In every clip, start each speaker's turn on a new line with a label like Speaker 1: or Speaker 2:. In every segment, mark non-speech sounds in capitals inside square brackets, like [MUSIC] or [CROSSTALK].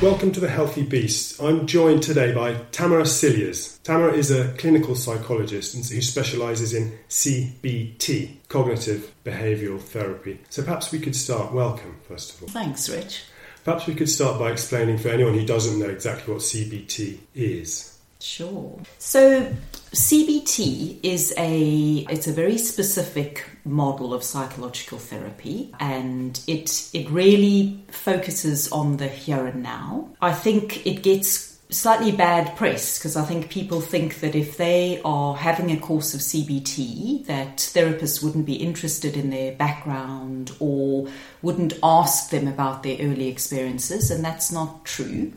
Speaker 1: Welcome to The Healthy Beast. I'm joined today by Tamara Cilliers. Tamara is a clinical psychologist who specialises in CBT, cognitive behavioural therapy. So perhaps we could start. Welcome, first of all.
Speaker 2: Thanks, Rich.
Speaker 1: Perhaps we could start by explaining for anyone who doesn't know exactly what CBT is.
Speaker 2: Sure. So CBT is a it's a very specific model of psychological therapy and it it really focuses on the here and now. I think it gets slightly bad press because I think people think that if they are having a course of CBT that therapists wouldn't be interested in their background or wouldn't ask them about their early experiences and that's not true.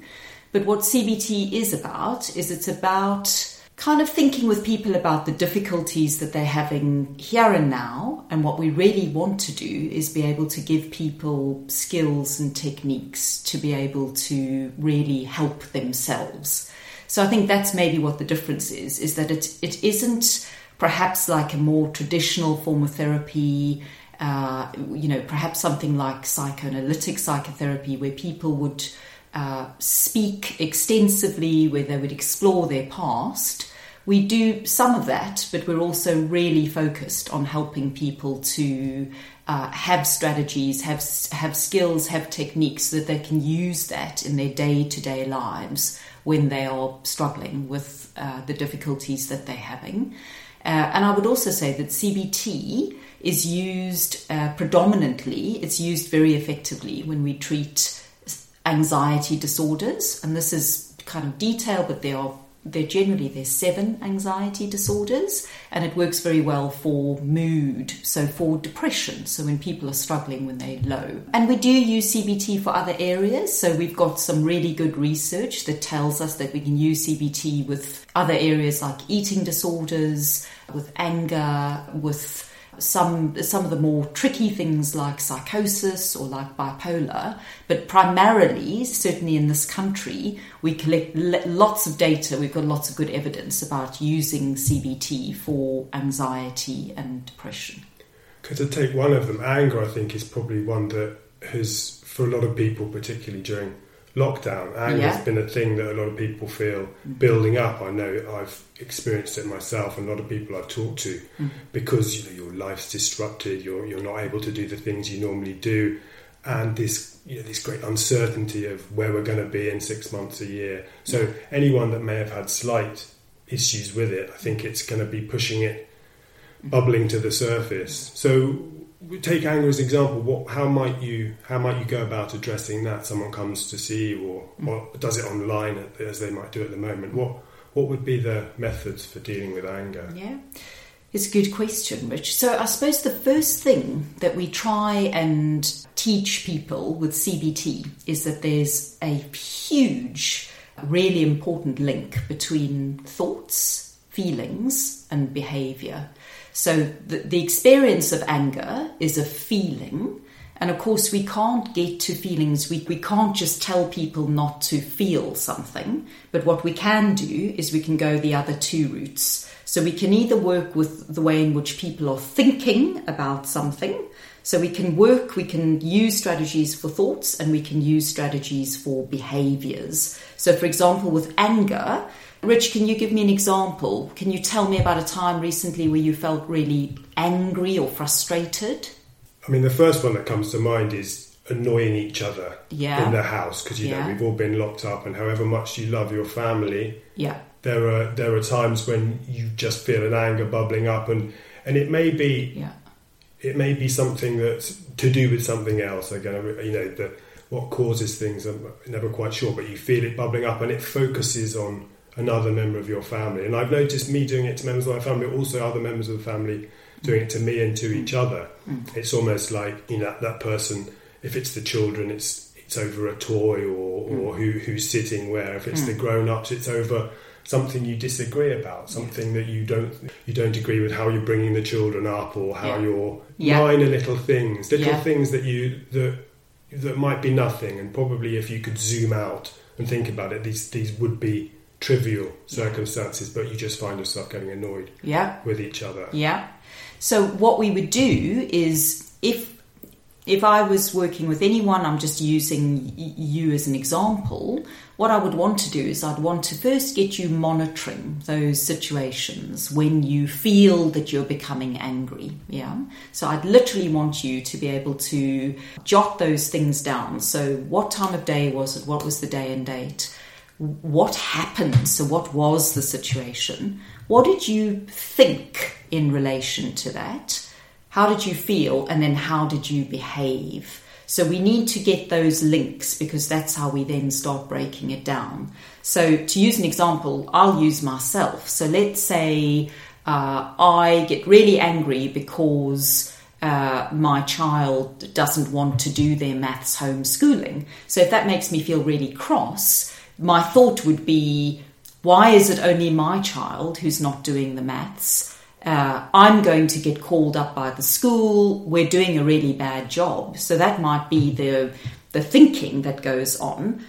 Speaker 2: But what CBT is about is it's about kind of thinking with people about the difficulties that they're having here and now. And what we really want to do is be able to give people skills and techniques to be able to really help themselves. So I think that's maybe what the difference is, is that it, it isn't perhaps like a more traditional form of therapy. Uh, you know, perhaps something like psychoanalytic psychotherapy, where people would uh, speak extensively, where they would explore their past. We do some of that, but we're also really focused on helping people to uh, have strategies, have have skills, have techniques so that they can use that in their day to day lives when they are struggling with uh, the difficulties that they're having. Uh, and I would also say that CBT is used uh, predominantly, it's used very effectively when we treat anxiety disorders, and this is kind of detailed, but there are there generally there's seven anxiety disorders and it works very well for mood so for depression so when people are struggling when they're low. And we do use cbt for other areas so we've got some really good research that tells us that we can use cbt with other areas like eating disorders with anger with some some of the more tricky things like psychosis or like bipolar, but primarily, certainly in this country, we collect lots of data. We've got lots of good evidence about using CBT for anxiety and depression.
Speaker 1: Could to take one of them, anger, I think, is probably one that has, for a lot of people, particularly during lockdown. Anger yeah. has been a thing that a lot of people feel building up. I know I've experienced it myself, and a lot of people I've talked to, mm. because you know your life's disrupted. You're you're not able to do the things you normally do, and this you know this great uncertainty of where we're going to be in six months, a year. So mm. anyone that may have had slight issues with it, I think it's going to be pushing it, bubbling to the surface. So take anger as an example. What, how might you, how might you go about addressing that? Someone comes to see you, or, mm. or does it online as they might do at the moment. What, what would be the methods for dealing with anger?
Speaker 2: Yeah. It's a good question, Rich. So, I suppose the first thing that we try and teach people with CBT is that there's a huge, really important link between thoughts, feelings, and behavior. So the, the experience of anger is a feeling. And of course, we can't get to feelings. We, we can't just tell people not to feel something. But what we can do is we can go the other two routes. So we can either work with the way in which people are thinking about something. So we can work, we can use strategies for thoughts and we can use strategies for behaviors. So, for example, with anger, Rich, can you give me an example? Can you tell me about a time recently where you felt really angry or frustrated?
Speaker 1: I mean, the first one that comes to mind is annoying each other yeah. in the house because you yeah. know we've all been locked up, and however much you love your family,
Speaker 2: yeah,
Speaker 1: there are there are times when you just feel an anger bubbling up, and and it may be
Speaker 2: yeah.
Speaker 1: it may be something that's to do with something else. Again, you know the what causes things. I'm never quite sure, but you feel it bubbling up, and it focuses on another member of your family. And I've noticed me doing it to members of my family, also other members of the family doing it to me and to each other. Mm. It's almost like you know that person. If it's the children, it's it's over a toy or, mm. or who who's sitting where. If it's mm. the grown ups, it's over something you disagree about, something that you don't you don't agree with how you're bringing the children up or how yeah. you're yeah. minor little things, little things that you that that might be nothing, and probably if you could zoom out and think about it, these these would be trivial circumstances, but you just find yourself getting annoyed
Speaker 2: yeah.
Speaker 1: with each other.
Speaker 2: Yeah. So what we would do is if if I was working with anyone, I'm just using you as an example. What I would want to do is I'd want to first get you monitoring those situations when you feel that you're becoming angry. Yeah. So I'd literally want you to be able to jot those things down. So, what time of day was it? What was the day and date? What happened? So, what was the situation? What did you think in relation to that? How did you feel? And then how did you behave? So we need to get those links because that's how we then start breaking it down. So to use an example, I'll use myself. So let's say uh, I get really angry because uh, my child doesn't want to do their maths homeschooling. So if that makes me feel really cross, my thought would be, why is it only my child who's not doing the maths? uh, I'm going to get called up by the school. We're doing a really bad job. So that might be the the thinking that goes on.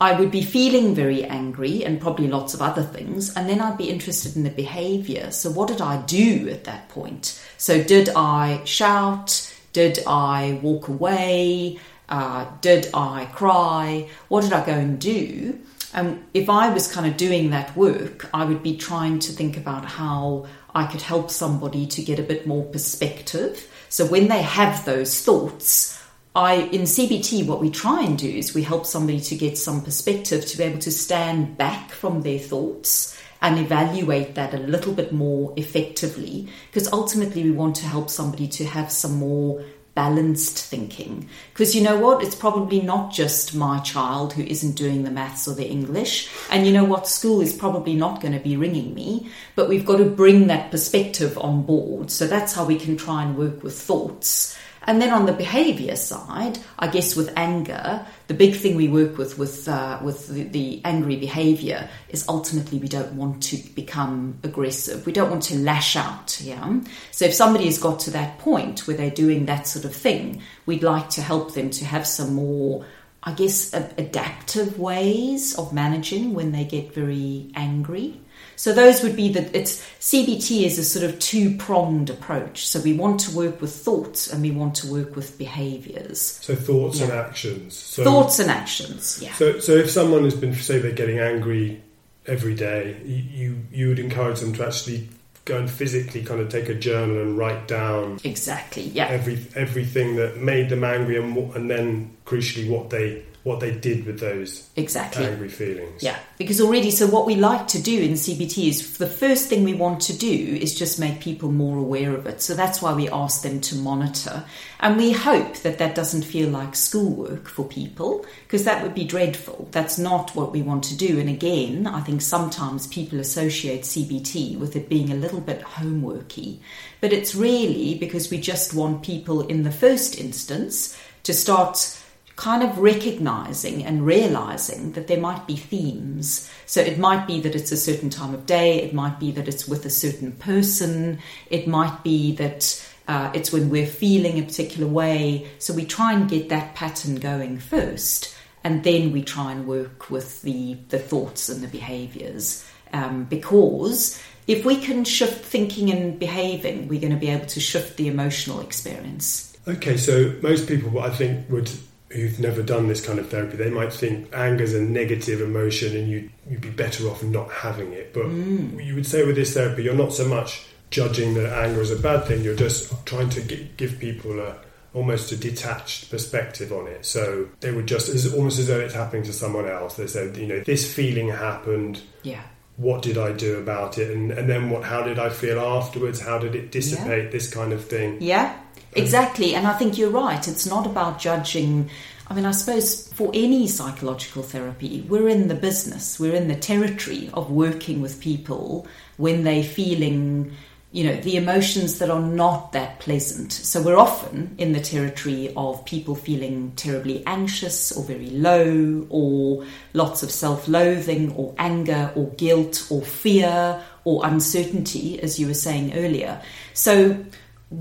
Speaker 2: I would be feeling very angry and probably lots of other things, and then I'd be interested in the behavior. So, what did I do at that point? So, did I shout? Did I walk away? Uh, did I cry? What did I go and do? And if I was kind of doing that work, I would be trying to think about how I could help somebody to get a bit more perspective. So when they have those thoughts, I in CBT what we try and do is we help somebody to get some perspective to be able to stand back from their thoughts and evaluate that a little bit more effectively because ultimately we want to help somebody to have some more balanced thinking. Because you know what? It's probably not just my child who isn't doing the maths or the English. And you know what? School is probably not going to be ringing me. But we've got to bring that perspective on board. So that's how we can try and work with thoughts and then on the behaviour side, I guess with anger, the big thing we work with with uh, with the, the angry behaviour is ultimately we don't want to become aggressive. We don't want to lash out. Yeah. So if somebody has got to that point where they're doing that sort of thing, we'd like to help them to have some more. I guess adaptive ways of managing when they get very angry. So those would be the it's CBT is a sort of two pronged approach. So we want to work with thoughts and we want to work with behaviours.
Speaker 1: So thoughts yeah. and actions. So,
Speaker 2: thoughts and actions. Yeah.
Speaker 1: So so if someone has been say they're getting angry every day, you you would encourage them to actually go and physically kind of take a journal and write down
Speaker 2: exactly yeah.
Speaker 1: every everything that made them angry and and then crucially what they what they did with those
Speaker 2: exactly uh,
Speaker 1: angry feelings.
Speaker 2: Yeah, because already, so what we like to do in CBT is the first thing we want to do is just make people more aware of it. So that's why we ask them to monitor, and we hope that that doesn't feel like schoolwork for people because that would be dreadful. That's not what we want to do. And again, I think sometimes people associate CBT with it being a little bit homeworky, but it's really because we just want people in the first instance to start kind of recognizing and realizing that there might be themes. So it might be that it's a certain time of day, it might be that it's with a certain person, it might be that uh, it's when we're feeling a particular way. So we try and get that pattern going first, and then we try and work with the, the thoughts and the behaviors. Um, because if we can shift thinking and behaving, we're going to be able to shift the emotional experience.
Speaker 1: Okay, so most people, I think, would who've never done this kind of therapy, they might think anger's a negative emotion and you you'd be better off not having it. But mm. you would say with this therapy, you're not so much judging that anger is a bad thing. You're just trying to give people a almost a detached perspective on it. So they would just as almost as though it's happening to someone else. They said, you know, this feeling happened.
Speaker 2: Yeah.
Speaker 1: What did I do about it? And and then what? How did I feel afterwards? How did it dissipate? Yeah. This kind of thing.
Speaker 2: Yeah. Exactly, and I think you're right. It's not about judging. I mean, I suppose for any psychological therapy, we're in the business, we're in the territory of working with people when they're feeling, you know, the emotions that are not that pleasant. So we're often in the territory of people feeling terribly anxious or very low, or lots of self loathing, or anger, or guilt, or fear, or uncertainty, as you were saying earlier. So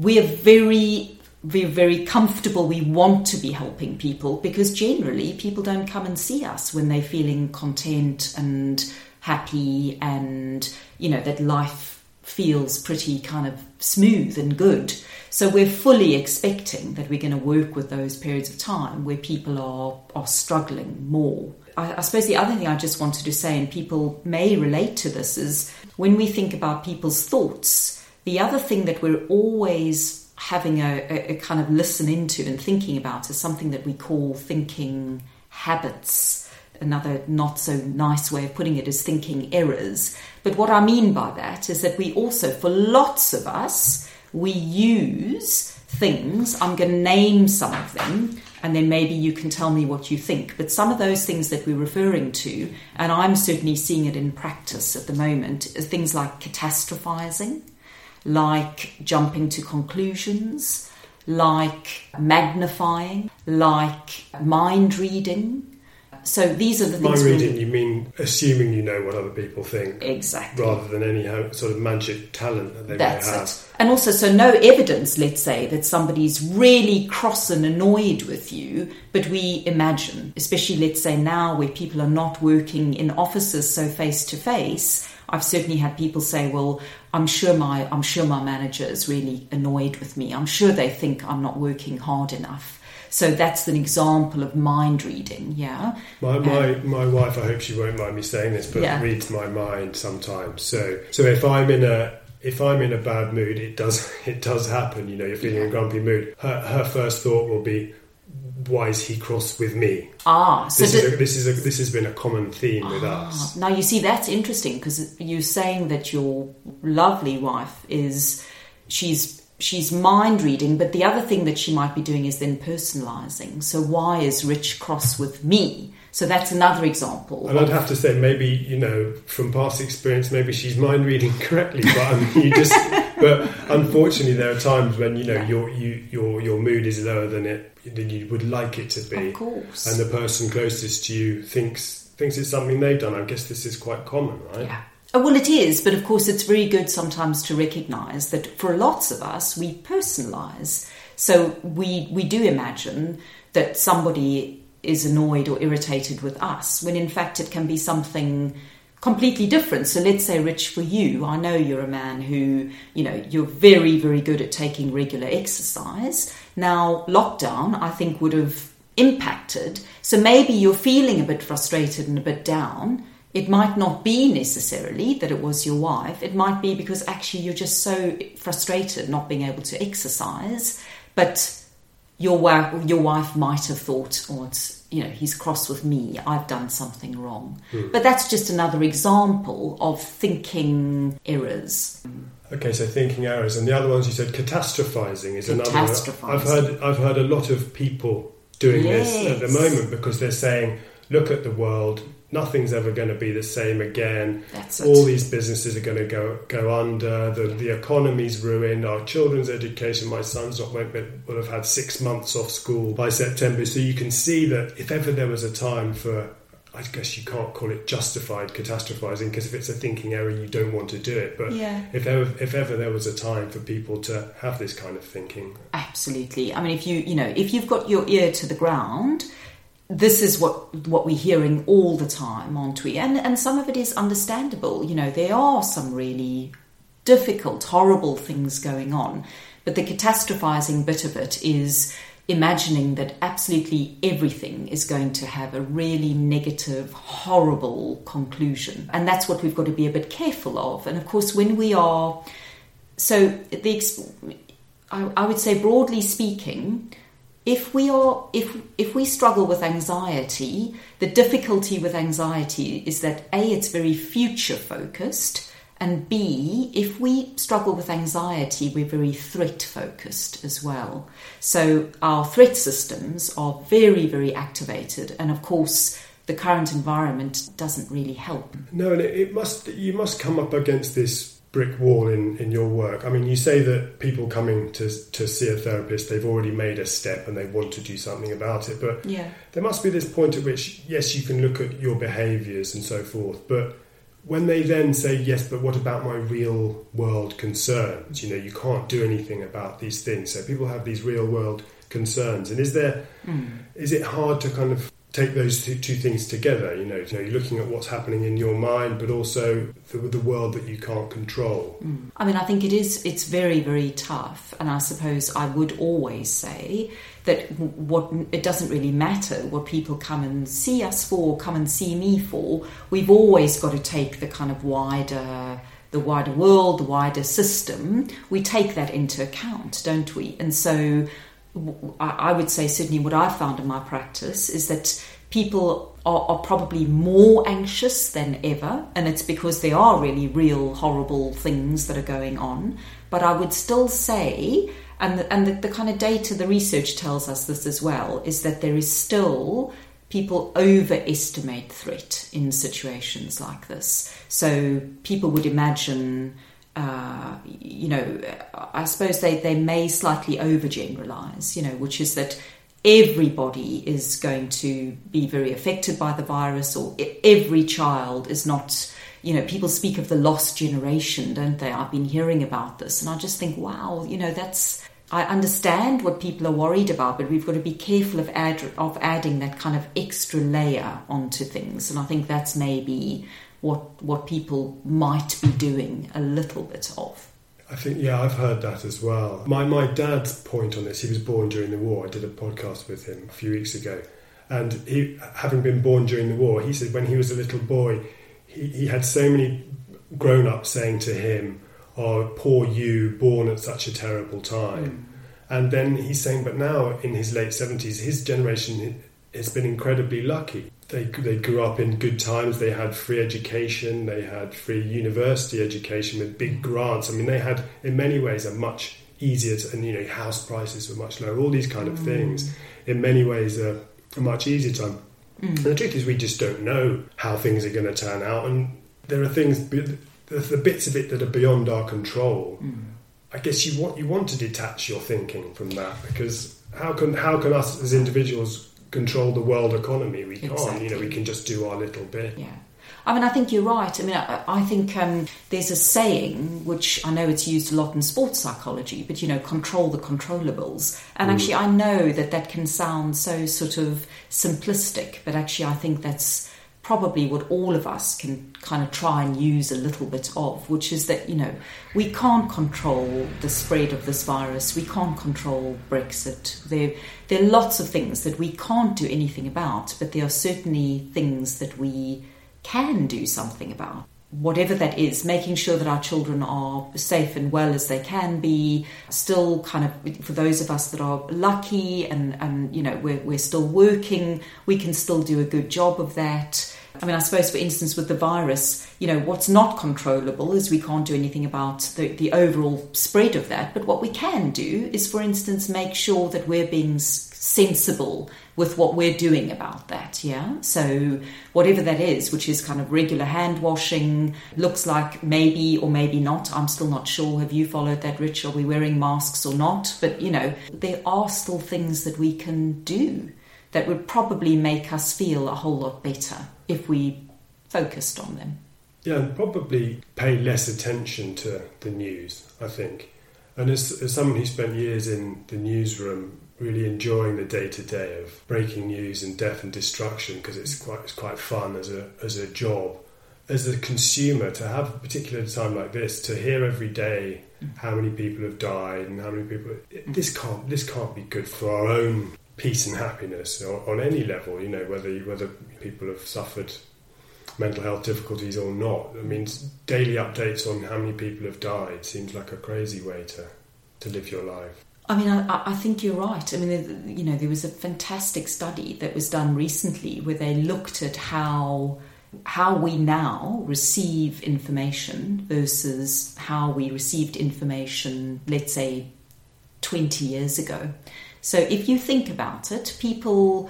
Speaker 2: we're very we're very comfortable. We want to be helping people because generally people don't come and see us when they're feeling content and happy and you know that life feels pretty kind of smooth and good. So we're fully expecting that we're going to work with those periods of time where people are, are struggling more. I, I suppose the other thing I just wanted to say, and people may relate to this, is when we think about people's thoughts, the other thing that we're always having a, a, a kind of listen into and thinking about is something that we call thinking habits another not so nice way of putting it is thinking errors. But what I mean by that is that we also, for lots of us, we use things. I'm going to name some of them, and then maybe you can tell me what you think. But some of those things that we're referring to, and I'm certainly seeing it in practice at the moment, are things like catastrophizing, like jumping to conclusions, like magnifying, like mind reading so these are the things.
Speaker 1: Mind reading, you mean assuming you know what other people think,
Speaker 2: exactly,
Speaker 1: rather than any sort of magic talent that they
Speaker 2: That's
Speaker 1: may have.
Speaker 2: It. And also, so no evidence, let's say, that somebody's really cross and annoyed with you, but we imagine, especially let's say now where people are not working in offices so face to face. I've certainly had people say, "Well, I'm sure my I'm sure my manager is really annoyed with me. I'm sure they think I'm not working hard enough." So that's an example of mind reading, yeah.
Speaker 1: My, my, um, my wife, I hope she won't mind me saying this, but yeah. reads my mind sometimes. So so if I'm in a if I'm in a bad mood, it does [LAUGHS] it does happen. You know, you're feeling yeah. a grumpy mood. Her, her first thought will be, "Why is he cross with me?"
Speaker 2: Ah,
Speaker 1: so this, is a, this is a, this has been a common theme ah, with us.
Speaker 2: Now you see, that's interesting because you're saying that your lovely wife is she's she's mind reading, but the other thing that she might be doing is then personalizing. So why is Rich cross with me? So that's another example.
Speaker 1: And I'd have to say, maybe you know, from past experience, maybe she's mind reading [LAUGHS] correctly, but I mean, you just. But unfortunately, there are times when you know yeah. your you, your your mood is lower than it than you would like it to be,
Speaker 2: of course.
Speaker 1: and the person closest to you thinks thinks it's something they've done. I guess this is quite common, right?
Speaker 2: Yeah. Oh, well, it is, but of course, it's very good sometimes to recognise that for lots of us, we personalise. So we we do imagine that somebody is annoyed or irritated with us, when in fact it can be something completely different. So let's say, Rich, for you, I know you're a man who, you know, you're very, very good at taking regular exercise. Now, lockdown, I think, would have impacted. So maybe you're feeling a bit frustrated and a bit down it might not be necessarily that it was your wife. It might be because actually you're just so frustrated not being able to exercise, but your wife, your wife might have thought, "Oh, it's you know he's cross with me. I've done something wrong." Hmm. But that's just another example of thinking errors.
Speaker 1: Okay, so thinking errors, and the other ones you said catastrophizing is another. I've heard I've heard a lot of people doing yes. this at the moment because they're saying, "Look at the world nothing's ever going to be the same again. All these businesses are going to go go under. The the economy's ruined. Our children's education. My son's not won't be, will have had six months off school by September. So you can see that if ever there was a time for I guess you can't call it justified catastrophizing because if it's a thinking error, you don't want to do it. But
Speaker 2: yeah.
Speaker 1: if ever, if ever there was a time for people to have this kind of thinking,
Speaker 2: absolutely. I mean, if you you know if you've got your ear to the ground this is what what we're hearing all the time, aren't we? And and some of it is understandable. You know, there are some really difficult, horrible things going on, but the catastrophizing bit of it is imagining that absolutely everything is going to have a really negative, horrible conclusion. And that's what we've got to be a bit careful of. And of course, when we are so the I, I would say broadly speaking if we are if if we struggle with anxiety the difficulty with anxiety is that a it's very future focused and b if we struggle with anxiety we're very threat focused as well. So our threat systems are very very activated and of course the current environment doesn't really help.
Speaker 1: No and it must you must come up against this brick wall in, in your work? I mean, you say that people coming to, to see a therapist, they've already made a step and they want to do something about it. But
Speaker 2: yeah.
Speaker 1: there must be this point at which, yes, you can look at your behaviours and so forth, but when they then say, yes, but what about my real world concerns? You know, you can't do anything about these things. So people have these real world concerns. And is there, mm. is it hard to kind of take those two, two things together. You know, you know, you're looking at what's happening in your mind, but also the, the world that you can't control.
Speaker 2: Mm. I mean, I think it is. It's very, very tough, and I suppose I would always say that what it doesn't really matter what people come and see us for, come and see me for. We've always got to take the kind of wider the wider world, the wider system, we take that into account, don't we? And so I would say, certainly, what I've found in my practice is that people are, are, probably more anxious than ever, and it's because there are really real horrible things that are going on. But I would still say, and the, and the, the kind of data, the research tells us this as well, is that there is still people overestimate threat in situations like this. So people would imagine uh, you know, I suppose they, they may slightly overgeneralize, you know, which is that everybody is going to be very affected by the virus, or every child is not. You know, people speak of the lost generation, don't they? I've been hearing about this, and I just think, wow, you know, that's. I understand what people are worried about, but we've got to be careful of add, of adding that kind of extra layer onto things, and I think that's maybe what what people might be doing a little bit of.
Speaker 1: I think yeah, I've heard that as well. My my dad's point on this. He was born during the war. I did a podcast with him a few weeks ago, and he, having been born during the war, he said when he was a little boy, he, he had so many grown ups saying to him, "Oh, poor you, born at such a terrible time." Mm. And then he's saying, but now in his late seventies, his generation has been incredibly lucky they they grew up in good times. They had free education. They had free university education with big grants. I mean, they had in many ways a much easier to, and you know house prices were much lower. All these kind of mm. things in many ways a, a much easier time. Mm. And the truth is, we just don't know how things are going to turn out, and there are things the bits of it that are beyond our control. Mm. I guess you want you want to detach your thinking from that because how can how can us as individuals control the world economy. We can't. Exactly. You know, we can just do our little bit.
Speaker 2: Yeah. I mean, I think you're right. I mean, I, I think um, there's a saying which I know it's used a lot in sports psychology, but you know, control the controllables. And mm. actually, I know that that can sound so sort of simplistic, but actually, I think that's probably what all of us can kind of try and use a little bit of, which is that, you know, we can't control the spread of this virus, we can't control Brexit. There, there are lots of things that we can't do anything about, but there are certainly things that we can do something about. Whatever that is, making sure that our children are safe and well as they can be, still kind of, for those of us that are lucky and, and you know, we're, we're still working, we can still do a good job of that I mean, I suppose, for instance, with the virus, you know, what's not controllable is we can't do anything about the, the overall spread of that. But what we can do is, for instance, make sure that we're being sensible with what we're doing about that. Yeah. So, whatever that is, which is kind of regular hand washing, looks like maybe or maybe not. I'm still not sure. Have you followed that, Rich? Are we wearing masks or not? But, you know, there are still things that we can do that would probably make us feel a whole lot better if we focused on them.
Speaker 1: Yeah, and probably pay less attention to the news, I think. And as, as someone who spent years in the newsroom, really enjoying the day to day of breaking news and death and destruction, because it's quite, it's quite fun as a, as a job. As a consumer, to have a particular time like this, to hear every day how many people have died and how many people, this can't, this can't be good for our own peace and happiness on, any level. You know, whether whether people have suffered mental health difficulties or not. I mean, daily updates on how many people have died seems like a crazy way to to live your life.
Speaker 2: I mean, I, I, think you're right. I mean, you know, there was a fantastic study that was done recently where they looked at how how we now receive information versus how we received information, let's say, 20 years ago. So if you think about it, people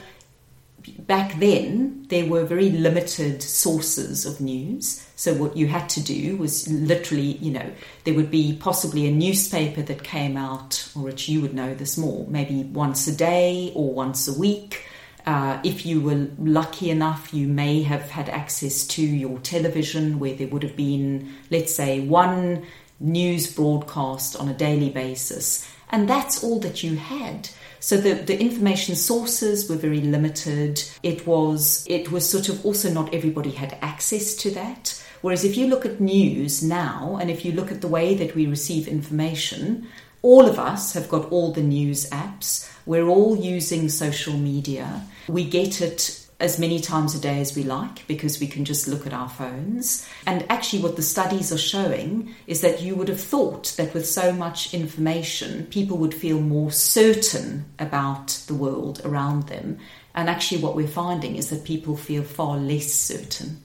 Speaker 2: back then there were very limited sources of news. So what you had to do was literally, you know, there would be possibly a newspaper that came out, or which you would know this more, maybe once a day or once a week. Uh, if you were lucky enough, you may have had access to your television where there would have been, let's say, one news broadcast on a daily basis And that's all that you had. So the, the information sources were very limited. It was it was sort of also not everybody had access to that. Whereas if you look at news now, and if you look at the way that we receive information, all of us have got all the news apps. We're all using social media. We get it as many times a day as we like because we can just look at our phones. And actually, what the studies are showing is that you would have thought that with so much information, people would feel more certain about the world around them. And actually, what we're finding is that people feel far less certain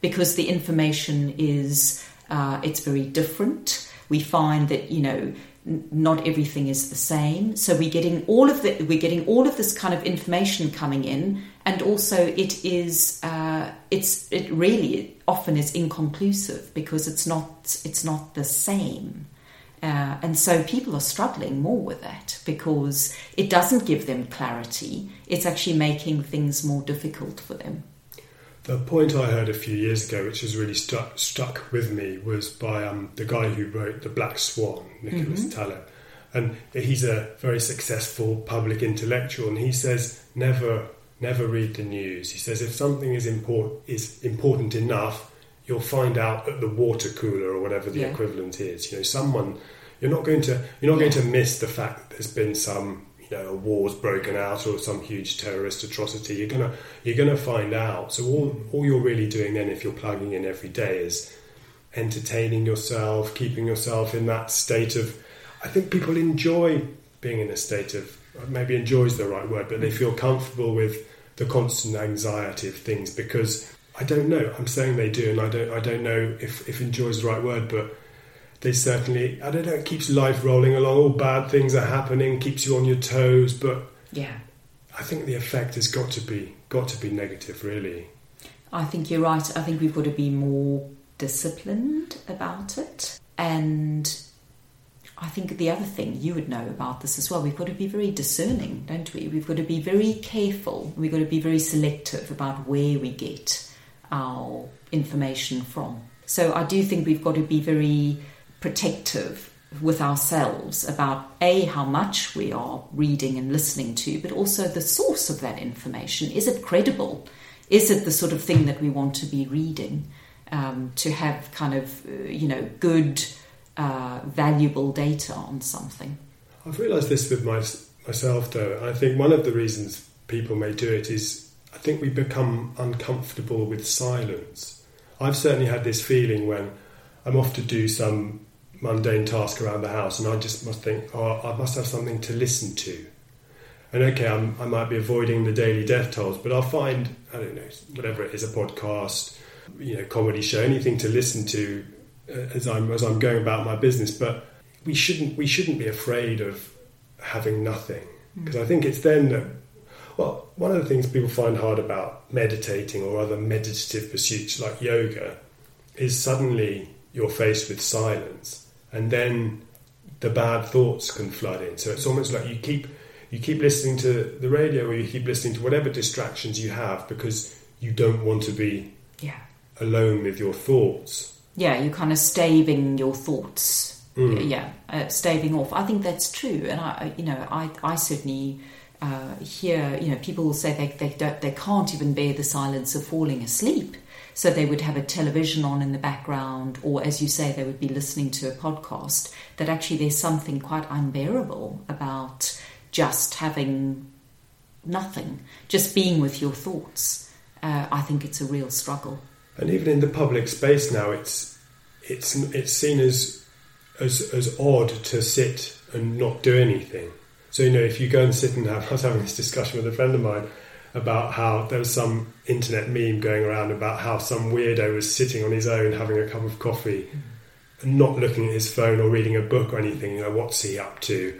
Speaker 2: because the information is uh, it's very different. We find that you know not everything is the same. So we're getting all of the we're getting all of this kind of information coming in, and also it is uh, it's it really often is inconclusive because it's not it's not the same. Uh, and so people are struggling more with that because it doesn't give them clarity. It's actually making things more difficult for them.
Speaker 1: The point I heard a few years ago, which has really stuck stuck with me, was by um, the guy who wrote The Black Swan, Nicholas mm-hmm. Taleb, and he's a very successful public intellectual, and he says never never read the news. He says if something is important is important enough, you'll find out at the water cooler or whatever the yeah. equivalent is. You know, someone you're not going to you're not yeah. going to miss the fact that there's been some you know, a war's broken out or some huge terrorist atrocity, you're gonna you're gonna find out. So all all you're really doing then, if you're plugging in every day, is entertaining yourself, keeping yourself in that state of. I think people enjoy being in a state of maybe enjoy is the right word, but they feel comfortable with the constant anxiety of things because I don't know. I'm saying they do, and I don't. I don't know if if enjoy is the right word, but they certainly, I don't know, it keeps life rolling along. All bad things are happening, keeps you on your toes, but
Speaker 2: yeah,
Speaker 1: I think the effect has got to be got to be negative, really.
Speaker 2: I think you're right. I think we've got to be more disciplined about it, and I think the other thing you would know about this as well, we've got to be very discerning, don't we? We've got to be very careful. We've got to be very selective about where we get our information from. So I do think we've got to be very protective with ourselves about a how much we are reading and listening to but also the source of that information is it credible is it the sort of thing that we want to be reading um, to have kind of uh, you know good uh, valuable data on something.
Speaker 1: I've realized this with my, myself though. I think one of the reasons people may do it is i think we become uncomfortable with silence. I've certainly had this feeling when i'm off to do some mundane task around the house, and I just must think, oh, I must have something to listen to. And okay, I'm, i might be avoiding the daily death tolls, but I'll find I don't know whatever it is, a podcast, you know, comedy show, anything to listen to as I'm as I'm going about my business. But we shouldn't we shouldn't be afraid of having nothing because mm. I think it's then that well, one of the things people find hard about meditating or other meditative pursuits like yoga is suddenly you're faced with silence and then the bad thoughts can flood in. So it's almost like you keep you keep listening to the radio or you keep listening to whatever distractions you have because you don't want to be
Speaker 2: yeah.
Speaker 1: alone with your thoughts.
Speaker 2: Yeah, you're kind of staving your thoughts. Mm. Yeah, uh, staving off. I think that's true, and I, you know, I, I certainly uh, hear, you know, people will say they they don't, they can't even bear the silence of falling asleep. So they would have a television on in the background, or as you say, they would be listening to a podcast. That actually there's something quite unbearable about just having nothing, just being with your thoughts. Uh, I think it's a real struggle.
Speaker 1: And even in the public space now, it's it's it's seen as as as odd to sit and not do anything. So you know, if you go and sit and have, I was having this discussion with a friend of mine about how there was some internet meme going around about how some weirdo was sitting on his own having a cup of coffee and not looking at his phone or reading a book or anything. You know, what's he up to?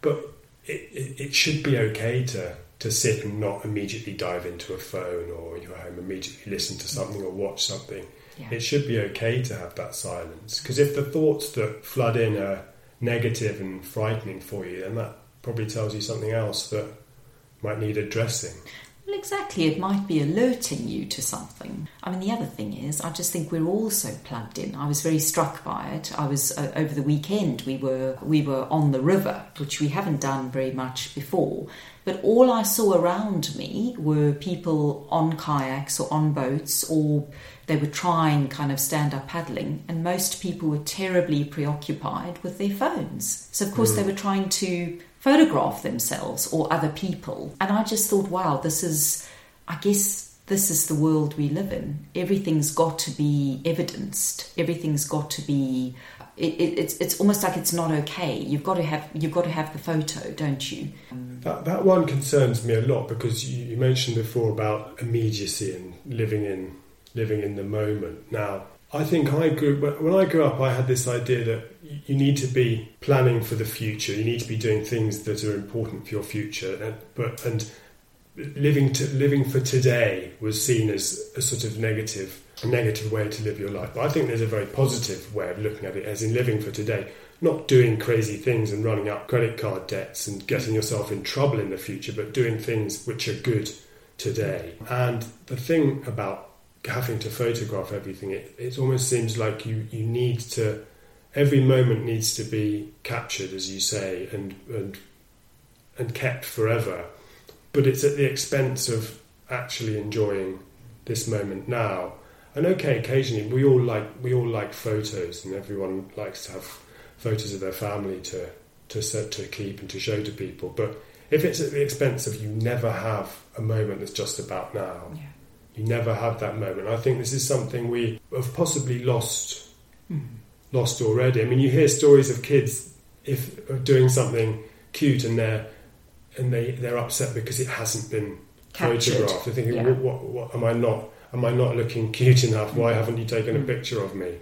Speaker 1: But it, it, it should be okay to to sit and not immediately dive into a phone or your home immediately listen to something or watch something. Yeah. It should be okay to have that silence because if the thoughts that flood in are negative and frightening for you, then that probably tells you something else that might need addressing.
Speaker 2: Well, exactly. It might be alerting you to something. I mean, the other thing is, I just think we're all so plugged in. I was very struck by it. I was uh, over the weekend. We were we were on the river, which we haven't done very much before. But all I saw around me were people on kayaks or on boats, or they were trying kind of stand up paddling, and most people were terribly preoccupied with their phones. So, of course, mm. they were trying to photograph themselves or other people. And I just thought, wow, this is, I guess, this is the world we live in. Everything's got to be evidenced. Everything's got to be. It, it, it's it's almost like it's not okay. You've got to have you've got to have the photo, don't you?
Speaker 1: That that one concerns me a lot because you, you mentioned before about immediacy and living in living in the moment. Now, I think I grew when I grew up. I had this idea that you need to be planning for the future. You need to be doing things that are important for your future. And, but and living to living for today was seen as a sort of negative a negative way to live your life. But I think there's a very positive way of looking at it, as in living for today, not doing crazy things and running up credit card debts and getting yourself in trouble in the future, but doing things which are good today. And the thing about having to photograph everything, it, it almost seems like you, you need to every moment needs to be captured, as you say, and and and kept forever. But it's at the expense of actually enjoying this moment now. And okay, occasionally we all like we all like photos, and everyone likes to have photos of their family to to set to keep and to show to people. But if it's at the expense of you never have a moment that's just about now, yeah. you never have that moment. I think this is something we have possibly lost. Mm lost already. I mean, you hear stories of kids if doing something cute and they're and they they're upset because it hasn't been Captured. photographed. They're thinking, yeah. what, what, what, am I not? Am I not looking cute enough? Why haven't you taken mm. a picture of me?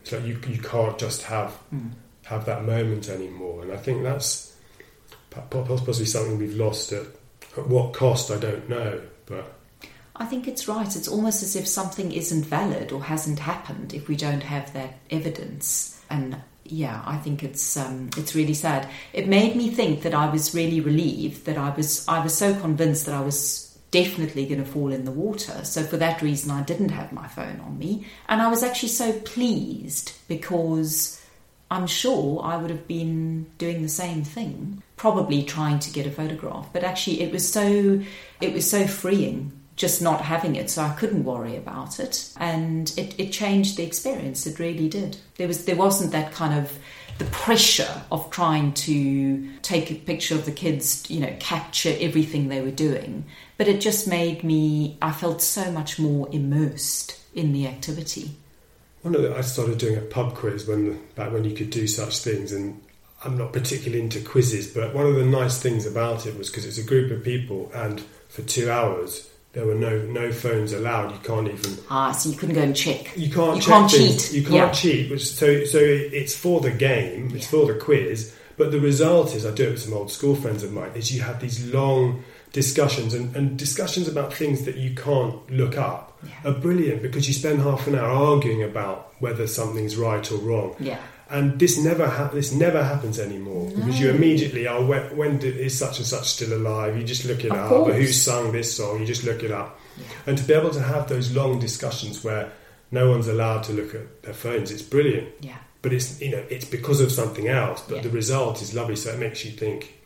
Speaker 1: It's like you you can't just have mm. have that moment anymore. And I think that's possibly something we've lost at, at what cost I don't know, but.
Speaker 2: I think it's right. It's almost as if something isn't valid or hasn't happened if we don't have that evidence. And yeah, I think it's um, it's really sad. It made me think that I was really relieved that I was I was so convinced that I was definitely going to fall in the water. So for that reason, I didn't have my phone on me, and I was actually so pleased because. I'm sure I would have been doing the same thing, probably trying to get a photograph. But actually, it was so it was so freeing just not having it, so I couldn't worry about it, and it, it changed the experience. It really did. There was there wasn't that kind of the pressure of trying to take a picture of the kids, you know, capture everything they were doing, but it just made me. I felt so much more immersed in the activity.
Speaker 1: One of the, I started doing a pub quiz when back when you could do such things, and I'm not particularly into quizzes, but one of the nice things about it was because it's a group of people, and for two hours there were no no phones allowed. You can't even
Speaker 2: ah, so you couldn't go and check.
Speaker 1: You can't. You can't things. cheat. You can't yeah. cheat. Which, so so it's for the game. It's yeah. for the quiz. But the result is, I do it with some old school friends of mine. Is you have these long discussions and, and discussions about things that you can't look up yeah. are brilliant because you spend half an hour arguing about whether something's right or wrong.
Speaker 2: Yeah
Speaker 1: and this never ha- this never happens anymore. No. because you immediately oh when, when did, is such and such still alive? You just look it of up. course. or who sung this song? You just look it up. Yeah. and to be able to have those long discussions where no one's allowed to look at their phones it's brilliant.
Speaker 2: Yeah.
Speaker 1: But it's you know it's because of something else but yeah. the result is lovely. So it makes you think.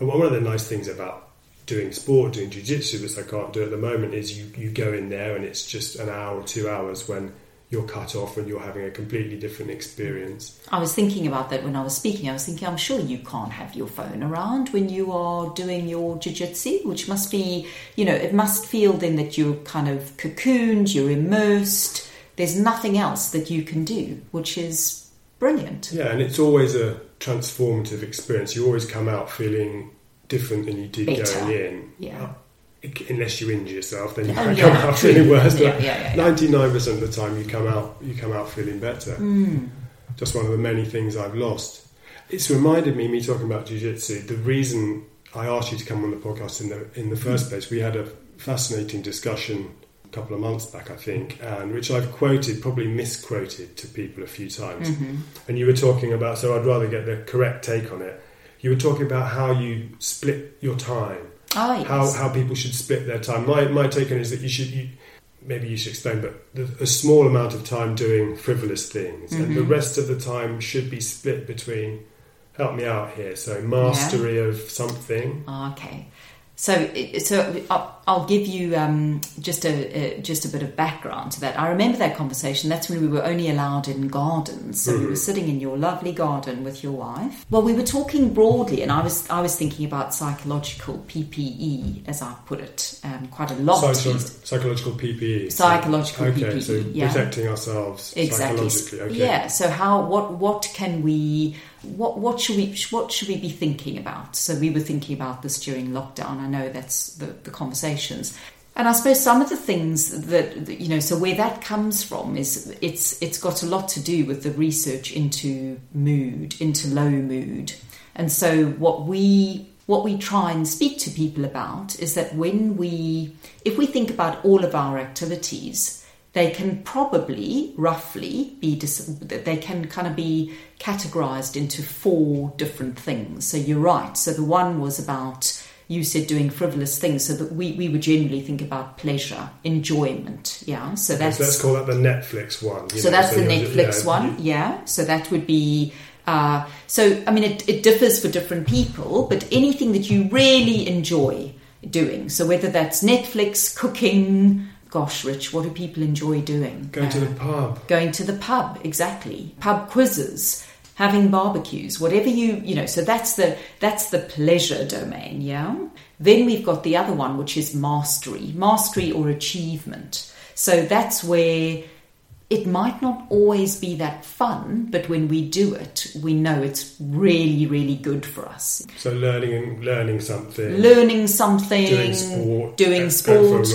Speaker 1: And one of the nice things about doing sport doing jiu-jitsu which I can't do at the moment is you, you go in there and it's just an hour or two hours when you're cut off and you're having a completely different experience.
Speaker 2: I was thinking about that when I was speaking. I was thinking, I'm sure you can't have your phone around when you are doing your jiu-jitsu, which must be, you know, it must feel then that you're kind of cocooned, you're immersed. There's nothing else that you can do, which is brilliant.
Speaker 1: Yeah, and it's always a transformative experience. You always come out feeling different than you did Better. going in.
Speaker 2: Yeah uh,
Speaker 1: unless you injure yourself, then you oh, yeah. come out feeling worse. But ninety-nine percent of the time, you come out you come out feeling better.
Speaker 2: Mm.
Speaker 1: Just one of the many things I've lost. It's reminded me, me talking about jiu-jitsu, the reason I asked you to come on the podcast in the in the first place. We had a fascinating discussion a couple of months back, I think, and which I've quoted, probably misquoted to people a few times.
Speaker 2: Mm-hmm.
Speaker 1: And you were talking about, so I'd rather get the correct take on it. You were talking about how you split your time
Speaker 2: oh, yes.
Speaker 1: how how people should split their time. My my take on it is that you should. You, maybe you should explain, but a small amount of time doing frivolous things, mm-hmm. and the mm-hmm. rest of the time should be split between. Help me out here. So mastery yeah. of something.
Speaker 2: Okay. So, so I'll give you um, just a, a, just a bit of background to that. I remember that conversation. That's when we were only allowed in gardens. So mm-hmm. you were sitting in your lovely garden with your wife. Well, we were talking broadly, and I was I was thinking about psychological PPE, as I put it, um, quite a lot.
Speaker 1: Psycho- psychological PPE.
Speaker 2: Psychological
Speaker 1: so, okay,
Speaker 2: PPE.
Speaker 1: So
Speaker 2: yeah.
Speaker 1: protecting ourselves
Speaker 2: exactly.
Speaker 1: psychologically. Okay.
Speaker 2: Yeah. So how what what can we what what should we what should we be thinking about? So we were thinking about this during lockdown. I know that's the, the conversations. And I suppose some of the things that you know, so where that comes from is it's it's got a lot to do with the research into mood, into low mood. And so what we what we try and speak to people about is that when we if we think about all of our activities, they can probably roughly be they can kind of be categorized into four different things so you're right so the one was about you said doing frivolous things so that we, we would generally think about pleasure enjoyment yeah so that's
Speaker 1: so let's call that the netflix one
Speaker 2: so know, that's so the netflix one yeah so that would be uh, so i mean it, it differs for different people but anything that you really enjoy doing so whether that's netflix cooking gosh, Rich, what do people enjoy doing?
Speaker 1: Going uh, to the uh, pub.
Speaker 2: Going to the pub, exactly. Pub quizzes, having barbecues, whatever you, you know, so that's the that's the pleasure domain, yeah? Then we've got the other one which is mastery, mastery or achievement. So that's where it might not always be that fun, but when we do it, we know it's really, really good for us.
Speaker 1: So learning and learning something,
Speaker 2: learning something,
Speaker 1: doing sport,
Speaker 2: doing sport.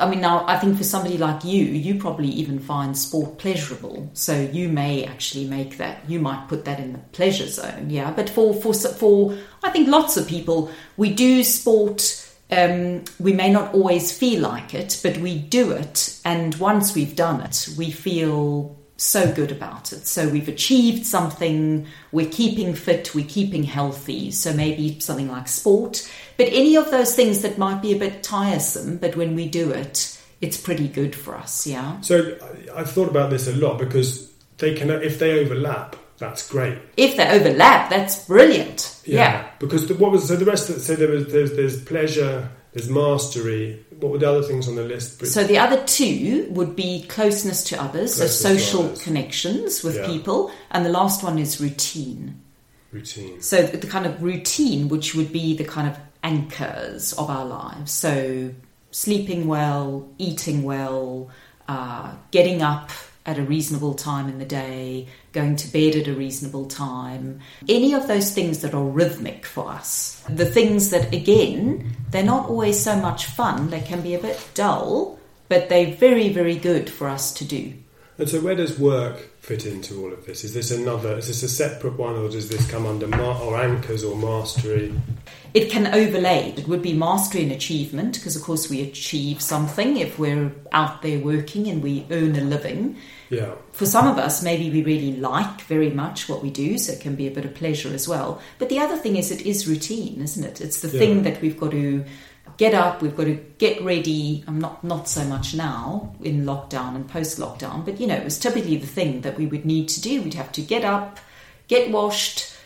Speaker 2: I mean, now I think for somebody like you, you probably even find sport pleasurable. So you may actually make that. You might put that in the pleasure zone, yeah. But for for for, I think lots of people, we do sport um, we may not always feel like it, but we do it. And once we've done it, we feel so good about it. So we've achieved something, we're keeping fit, we're keeping healthy. So maybe something like sport, but any of those things that might be a bit tiresome, but when we do it, it's pretty good for us. Yeah.
Speaker 1: So I've thought about this a lot because they can, if they overlap, that's great.
Speaker 2: If they overlap, that's brilliant. Yeah. yeah.
Speaker 1: Because the, what was so the rest? Of, so there was there's, there's pleasure, there's mastery. What were the other things on the list?
Speaker 2: So the other two would be closeness to others, closeness so social others. connections with yeah. people, and the last one is routine.
Speaker 1: Routine.
Speaker 2: So the kind of routine, which would be the kind of anchors of our lives. So sleeping well, eating well, uh, getting up at a reasonable time in the day, going to bed at a reasonable time, any of those things that are rhythmic for us. The things that, again, they're not always so much fun, they can be a bit dull, but they're very, very good for us to do.
Speaker 1: And so, where does work fit into all of this? Is this another? Is this a separate one, or does this come under ma- or anchors or mastery?
Speaker 2: It can overlay. It would be mastery and achievement because, of course, we achieve something if we're out there working and we earn a living.
Speaker 1: Yeah.
Speaker 2: For some of us, maybe we really like very much what we do, so it can be a bit of pleasure as well. But the other thing is, it is routine, isn't it? It's the yeah. thing that we've got to get up, we've got to get ready. I'm not not so much now in lockdown and post lockdown, but you know, it was typically the thing that we would need to do. We'd have to get up, get washed,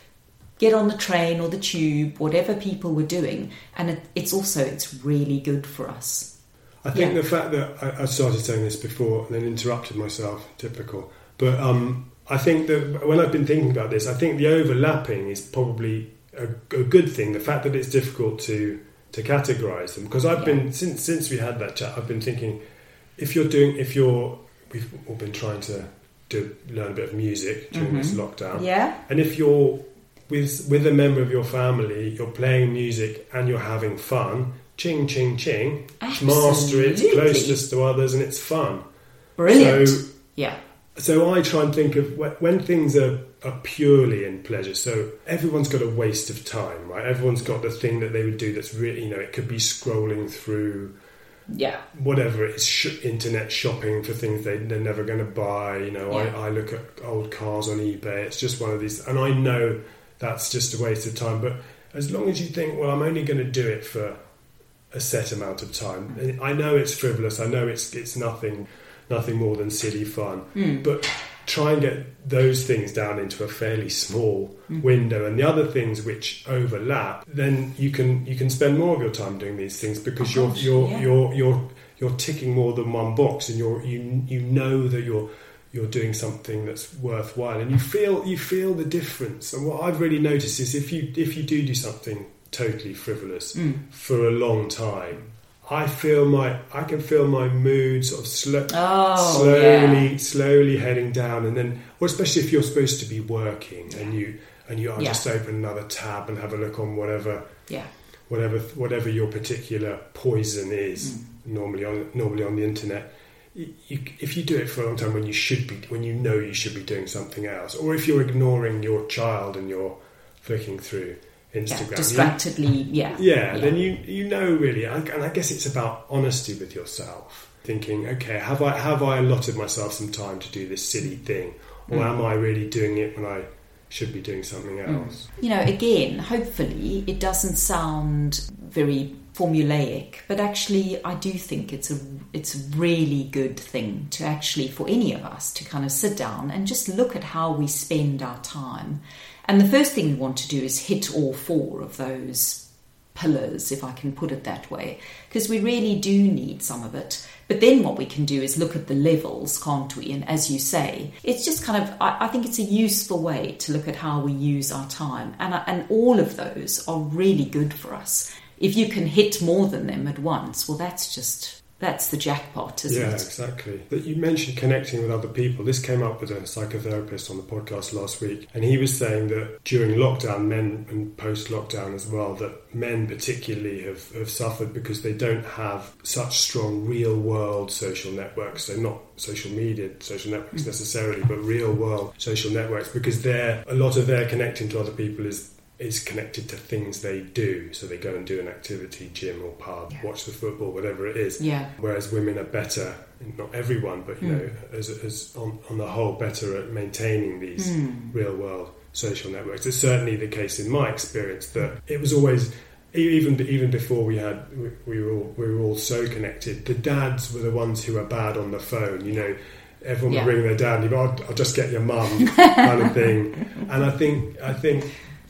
Speaker 2: get on the train or the tube, whatever people were doing, and it, it's also it's really good for us.
Speaker 1: I think yeah. the fact that I, I, started saying this before and then interrupted myself, typical. But um, I think that when I've been thinking about this, I think the overlapping is probably a, a good thing. The fact that it's difficult to to categorize them because I've yeah. been since since we had that chat, I've been thinking if you're doing if you're we've all been trying to do learn a bit of music during mm-hmm. this lockdown,
Speaker 2: yeah,
Speaker 1: and if you're with with a member of your family, you're playing music and you're having fun ching, ching, ching.
Speaker 2: Absolutely.
Speaker 1: Master it, closeness to others, and it's fun.
Speaker 2: Brilliant. So, yeah.
Speaker 1: So I try and think of when things are, are purely in pleasure. So everyone's got a waste of time, right? Everyone's got the thing that they would do that's really, you know, it could be scrolling through
Speaker 2: yeah
Speaker 1: whatever it's sh- internet shopping for things they, they're never going to buy you know yeah. I, I look at old cars on ebay it's just one of these and i know that's just a waste of time but as long as you think well i'm only going to do it for a set amount of time. And I know it's frivolous. I know it's it's nothing nothing more than silly fun.
Speaker 2: Mm.
Speaker 1: But try and get those things down into a fairly small
Speaker 2: Mm.
Speaker 1: window and the other things which overlap then you can you can spend more of your time doing these things because you're you're
Speaker 2: yeah.
Speaker 1: you're you're you're ticking more than one box and you're you you know that you're you're doing something that's worthwhile and you feel you feel the difference and what I've really noticed is if you if you do do something totally frivolous
Speaker 2: Mm.
Speaker 1: for a long time I feel my I can feel my mood sort of sl-
Speaker 2: Oh,
Speaker 1: slowly
Speaker 2: yeah.
Speaker 1: slowly heading down and then or especially if you're supposed to be working and you and you are
Speaker 2: Yeah.
Speaker 1: just open another tab and have a look on whatever
Speaker 2: Yeah.
Speaker 1: whatever whatever your particular poison is
Speaker 2: Mm.
Speaker 1: normally on normally on the internet you, you, if you do it for a long time when you should be when you know you should be doing something else or if you're ignoring your child and you're flicking through
Speaker 2: Yeah.
Speaker 1: Instagram you-
Speaker 2: Distractedly, yeah.
Speaker 1: yeah, then you you know really, and I guess it's about honesty with yourself. Thinking, okay, have I have I allotted myself some time to do this silly thing, or
Speaker 2: Mm.
Speaker 1: am I really doing it when I should be doing something else?
Speaker 2: You know, again, hopefully it doesn't sound very formulaic, but actually I do think it's a it's a really good thing to actually for any of us to kind of sit down and just look at how we spend our time. And the first thing we want to do is hit all four of those pillars, if I can put it that way, because we really do need some of it. But then what we can do is look at the levels, can't we? And as you say, it's just kind of, I, I think it's a useful way to look at how we use our time. And, and all of those are really good for us. If you can hit more than them at once, well, that's just, that's the jackpot, isn't
Speaker 1: yeah,
Speaker 2: it?
Speaker 1: exactly. That you mentioned connecting with other people. This came up with a psychotherapist on the podcast last week, and he was saying that during lockdown, men and post lockdown as well, that men particularly have, have suffered because they don't have such strong real world social networks. So not social media social networks mm. necessarily, but real world social networks because they're a lot of their connecting to other people is is connected to things they do. So they go and do an activity, gym or pub,
Speaker 2: Yeah.
Speaker 1: watch the football, whatever it is
Speaker 2: Yeah.
Speaker 1: whereas women are better not everyone but you
Speaker 2: Mm.
Speaker 1: know as, as on, on the whole better at maintaining these
Speaker 2: Mm.
Speaker 1: real world social networks it's certainly the case in my experience that it was always even even before we had we, we were all we were all so connected the dads were the ones who were bad on the phone you know everyone
Speaker 2: Yeah.
Speaker 1: would ring their dad and you go "Oh, I'll, I'll just get your mum [LAUGHS] kind of thing and I think I think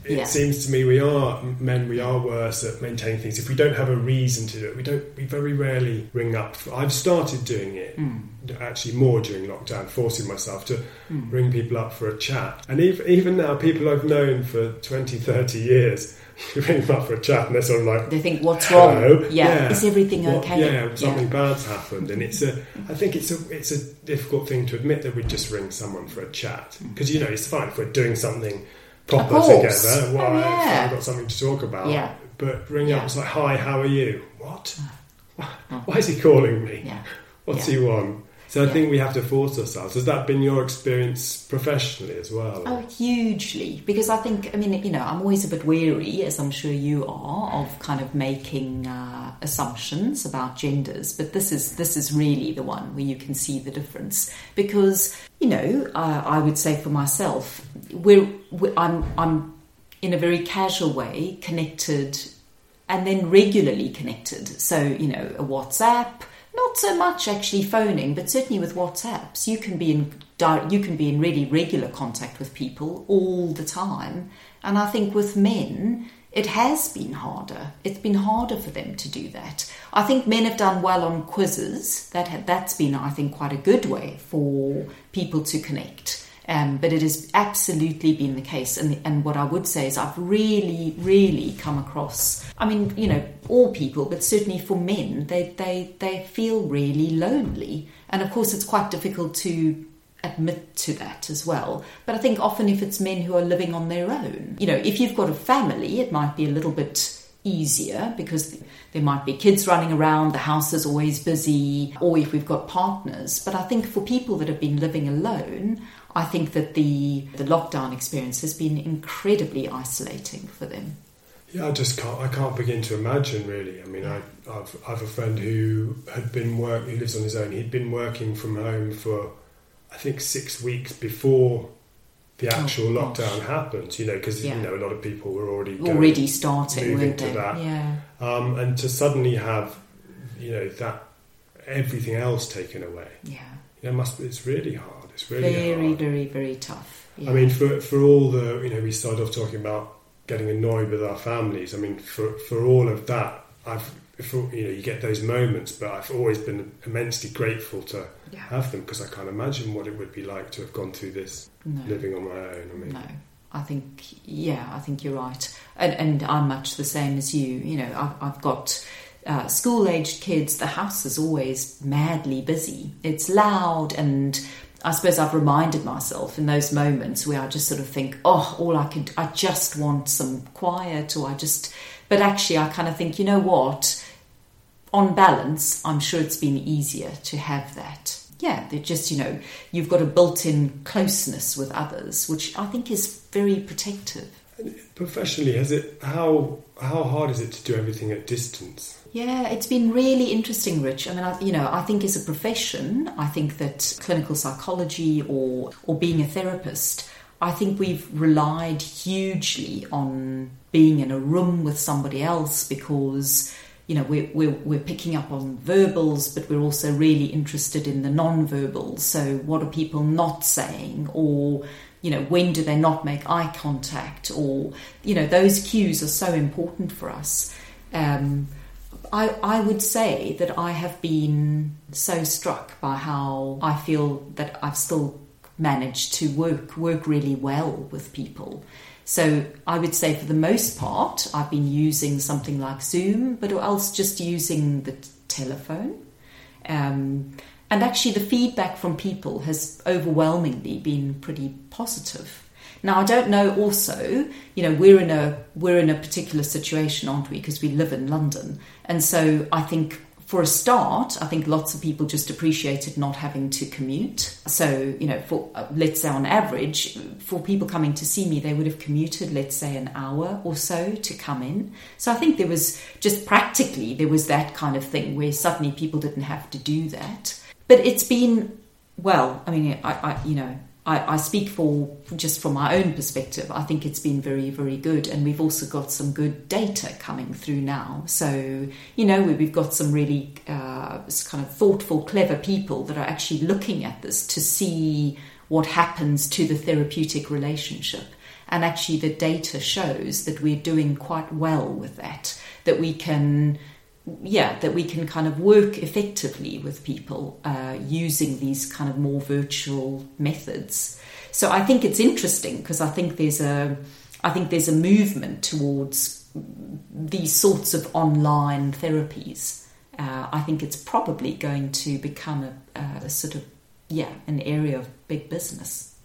Speaker 1: it
Speaker 2: Yeah.
Speaker 1: seems to me we are men we are worse at maintaining things if we don't have a reason to do it we don't we very rarely ring up i've started doing it
Speaker 2: Mm.
Speaker 1: actually more during lockdown forcing myself to
Speaker 2: Mm.
Speaker 1: ring people up for a chat and even, even now people i've known for 20 30 years [LAUGHS] you ring them up for a chat and they're sort of like
Speaker 2: They think, what's wrong? Yeah.
Speaker 1: Yeah.
Speaker 2: Is everything
Speaker 1: "What-
Speaker 2: okay?
Speaker 1: yeah something bad's happened and it's a [LAUGHS] i think it's a it's a difficult thing to admit that we just ring someone for a chat because you know it's fine if we're doing something proper together well
Speaker 2: Oh, yeah.
Speaker 1: I've got something to talk about
Speaker 2: Yeah.
Speaker 1: but ring
Speaker 2: Yeah.
Speaker 1: up it's like hi how are you what
Speaker 2: Oh. [LAUGHS]
Speaker 1: why is he calling me
Speaker 2: Yeah.
Speaker 1: what's he want so i think we have to force ourselves has that been your experience professionally as well
Speaker 2: Oh, hugely. Because I think, I mean, you know, I'm always a bit wary, as I'm sure you are, of kind of making uh, assumptions about genders. But this is this is really the one where you can see the difference. Because you know, uh, I would say for myself, we're, we I'm I'm in a very casual way connected, and then regularly connected. So you know, a WhatsApp. Not so much actually phoning, but certainly with WhatsApps, you can be in you can be in really regular contact with people all the time. And I think with men, it has been harder. It's been harder for them to do that. I think men have done well on quizzes. That that's been, I think, quite a good way for people to connect. Um, but it has absolutely been the case. And, and what I would say is, I've really, really come across, I mean, you know, all people, but certainly for men, they, they, they feel really lonely. And of course, it's quite difficult to admit to that as well. But I think often if it's men who are living on their own, you know, if you've got a family, it might be a little bit easier because there might be kids running around, the house is always busy, or if we've got partners. But I think for people that have been living alone, I think that the, the lockdown experience has been incredibly isolating for them.
Speaker 1: Yeah, I just can't. I can't begin to imagine. Really, I mean, I, I've I've a friend who had been work. Who lives on his own. He'd been working from home for, I think, six weeks before the oh, actual oh, lockdown gosh. happened. You know, because yeah. you know a lot of people were already
Speaker 2: already starting
Speaker 1: moving to
Speaker 2: they?
Speaker 1: that.
Speaker 2: Yeah,
Speaker 1: um, and to suddenly have you know that everything else taken away.
Speaker 2: Yeah,
Speaker 1: you know, must it's really hard. It's really
Speaker 2: very,
Speaker 1: hard.
Speaker 2: very, very tough.
Speaker 1: Yeah. I mean, for for all the you know, we started off talking about getting annoyed with our families. I mean, for for all of that, I've for, you know you get those moments, but I've always been immensely grateful to yeah. have them because I can't imagine what it would be like to have gone through this no. living on my own. I mean,
Speaker 2: no. I think, yeah, I think you're right, and, and I'm much the same as you. You know, I've, I've got uh, school aged kids. The house is always madly busy. It's loud and I suppose I've reminded myself in those moments where I just sort of think, oh, all I could, I just want some quiet, or I just, but actually, I kind of think, you know what? On balance, I'm sure it's been easier to have that. Yeah, they're just, you know, you've got a built in closeness with others, which I think is very protective.
Speaker 1: Professionally, has it, how, how hard is it to do everything at distance?
Speaker 2: Yeah, it's been really interesting, Rich. I mean, I, you know, I think as a profession, I think that clinical psychology or or being a therapist, I think we've relied hugely on being in a room with somebody else because you know we're, we're, we're picking up on verbals but we're also really interested in the non-verbals so what are people not saying or you know when do they not make eye contact or you know those cues are so important for us um, I, I would say that I have been so struck by how I feel that I've still managed to work work really well with people. So I would say for the most part, I've been using something like Zoom, but or else just using the telephone. Um, and actually, the feedback from people has overwhelmingly been pretty positive. Now I don't know. Also, you know, we're in a we're in a particular situation, aren't we? Because we live in London, and so I think for a start, I think lots of people just appreciated not having to commute. So, you know, for uh, let's say on average, for people coming to see me, they would have commuted, let's say, an hour or so to come in. So I think there was just practically there was that kind of thing where suddenly people didn't have to do that. But it's been well. I mean, I, I you know, I, I, speak for just from my own perspective. I think it's been very, very good, and we've also got some good data coming through now. So you know, we've got some really uh, kind of thoughtful, clever people that are actually looking at this to see what happens to the therapeutic relationship. And actually, the data shows that we're doing quite well with that. That we can yeah, that we can kind of work effectively with people uh, using these kind of more virtual methods. So I think it's interesting because I think there's a, I think there's a movement towards these sorts of online therapies. Uh, I think it's probably going to become a, a, sort of yeah an area of big business.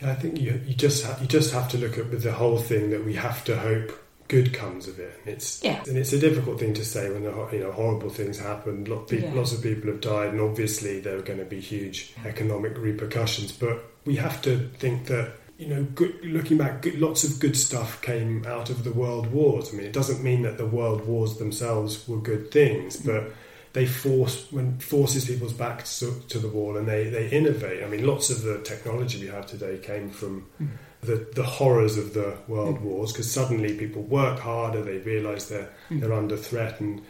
Speaker 1: Yeah, I think you you just ha- you just have to look at the whole thing that we have to hope good comes of it. It's
Speaker 2: yeah.
Speaker 1: and it's a difficult thing to say when you know horrible things happen. Lot people, yeah. Lots of people have died, and obviously there are going to be huge economic repercussions. But we have to think that you know, good, looking back, good, lots of good stuff came out of the world wars. I mean, it doesn't mean that the world wars themselves were good things, mm. but they force when forces people's backs to, to, the wall and they, they innovate. I mean, lots of the technology we have today came from. Mm the, the horrors of the world mm. wars because suddenly people work harder, they realise they're mm. they're under threat, and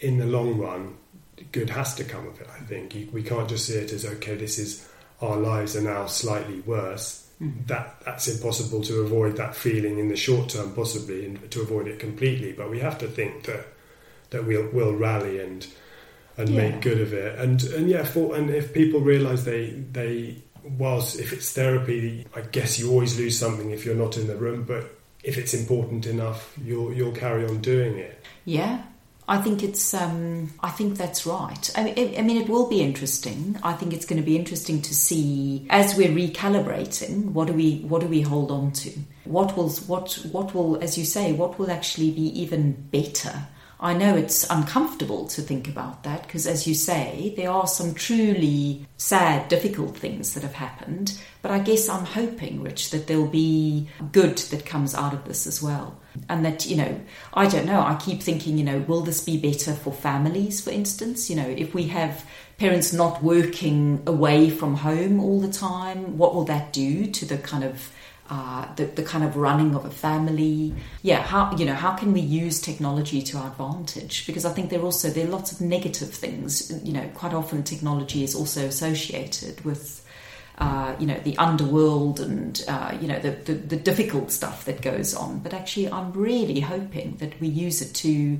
Speaker 1: in the long run, good has to come of it. I think we can't just see it as okay, this is our lives are now slightly worse. Mm. That that's impossible to avoid that feeling in the short term, possibly, and to avoid it completely. But we have to think that that we'll will rally and and yeah. make good of it. And and yeah, for, and if people realise they they whilst if it's therapy, I guess you always lose something if you're not in the room, but if it's important enough, you'll you'll carry on doing it.
Speaker 2: Yeah. I think it's. Um, I think that's right. I mean, I mean, it will be interesting. I think it's going to be interesting to see as we're recalibrating. What do we What do we hold on to? What will What What will, as you say, what will actually be even better I know it's uncomfortable to think about that because, as you say, there are some truly sad, difficult things that have happened. But I guess I'm hoping, Rich, that there'll be good that comes out of this as well. And that, you know, I don't know, I keep thinking, you know, will this be better for families, for instance? You know, if we have parents not working away from home all the time, what will that do to the kind of uh, the, the kind of running of a family. Yeah, how you know how can we use technology to our advantage? Because I think there are also there are lots of negative things. You know, quite often technology is also associated with. Uh, you know the underworld and uh, you know the, the, the difficult stuff that goes on. But actually, I'm really hoping that we use it to,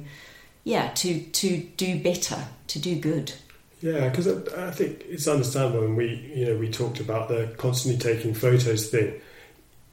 Speaker 2: yeah, to to do better, to do good.
Speaker 1: Yeah, because I, I, think it's understandable, and we you know we talked about the constantly taking photos thing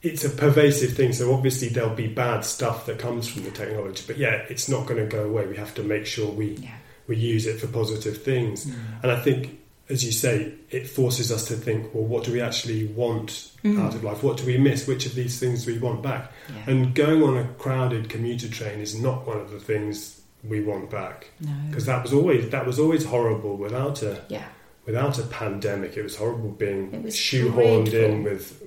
Speaker 1: it's a pervasive thing. So obviously there'll be bad stuff that comes from the technology, but yeah, it's not going to go away. We have to make sure we yeah. we use it for positive things. Mm. And I think, as you say, it forces us to think: well, what do we actually want mm. out of life? What do we miss? Which of these things do we want back? Yeah. And going on a crowded commuter train is not one of the things we want back because no. that was always that was always horrible without a
Speaker 2: yeah.
Speaker 1: without a pandemic. It was horrible being shoehorned dreadful. in with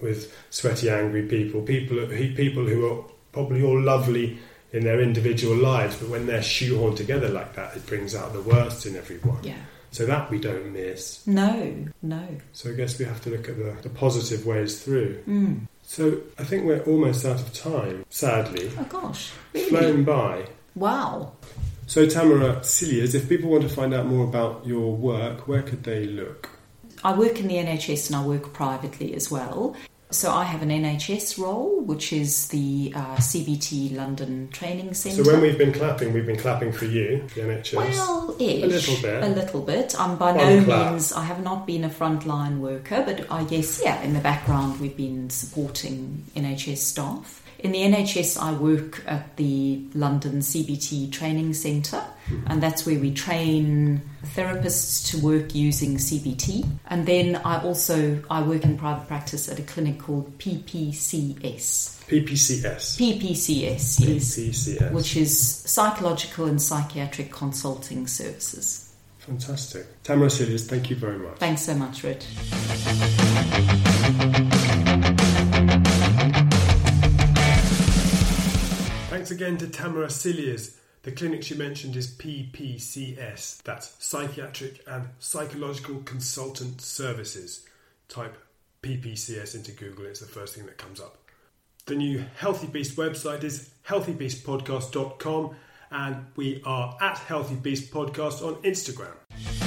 Speaker 1: with sweaty, angry people, people people who are probably all lovely in their individual lives, but when they're shoehorned together like that, it brings out the worst in everyone.
Speaker 2: Yeah.
Speaker 1: So that we don't miss.
Speaker 2: No, no.
Speaker 1: So I guess we have to look at the, the positive ways through.
Speaker 2: Mm.
Speaker 1: So I think we're almost out of time, sadly.
Speaker 2: Oh gosh. Really?
Speaker 1: Flown by.
Speaker 2: Wow.
Speaker 1: So Tamara Cilliers, if people want to find out more about your work, where could they look?
Speaker 2: I work in the NHS and I work privately as well. So I have an NHS role, which is the uh, CBT London Training Centre.
Speaker 1: So when we've been clapping, we've been clapping for you, the NHS.
Speaker 2: Well, ish,
Speaker 1: a little bit.
Speaker 2: A little bit. I'm by One no clap. means. I have not been a frontline worker, but I guess yeah, in the background we've been supporting NHS staff. In the NHS, I work at the London CBT Training Centre, mm-hmm. and that's where we train therapists to work using CBT. And then I also I work in private practice at a clinic called PPCS.
Speaker 1: PPCS.
Speaker 2: PPCS, yes.
Speaker 1: PPCS.
Speaker 2: Which is Psychological and Psychiatric Consulting Services.
Speaker 1: Fantastic. Tamara Cilliers, thank you very much.
Speaker 2: Thanks so much, Rich.
Speaker 1: Again to Tamara Cilliers. The clinic she mentioned is PPCS, that's Psychiatric and Psychological Consultant Services. Type PPCS into Google, it's the first thing that comes up. The new Healthy Beast website is healthybeastpodcast.com and we are at Healthy Beast Podcast on Instagram.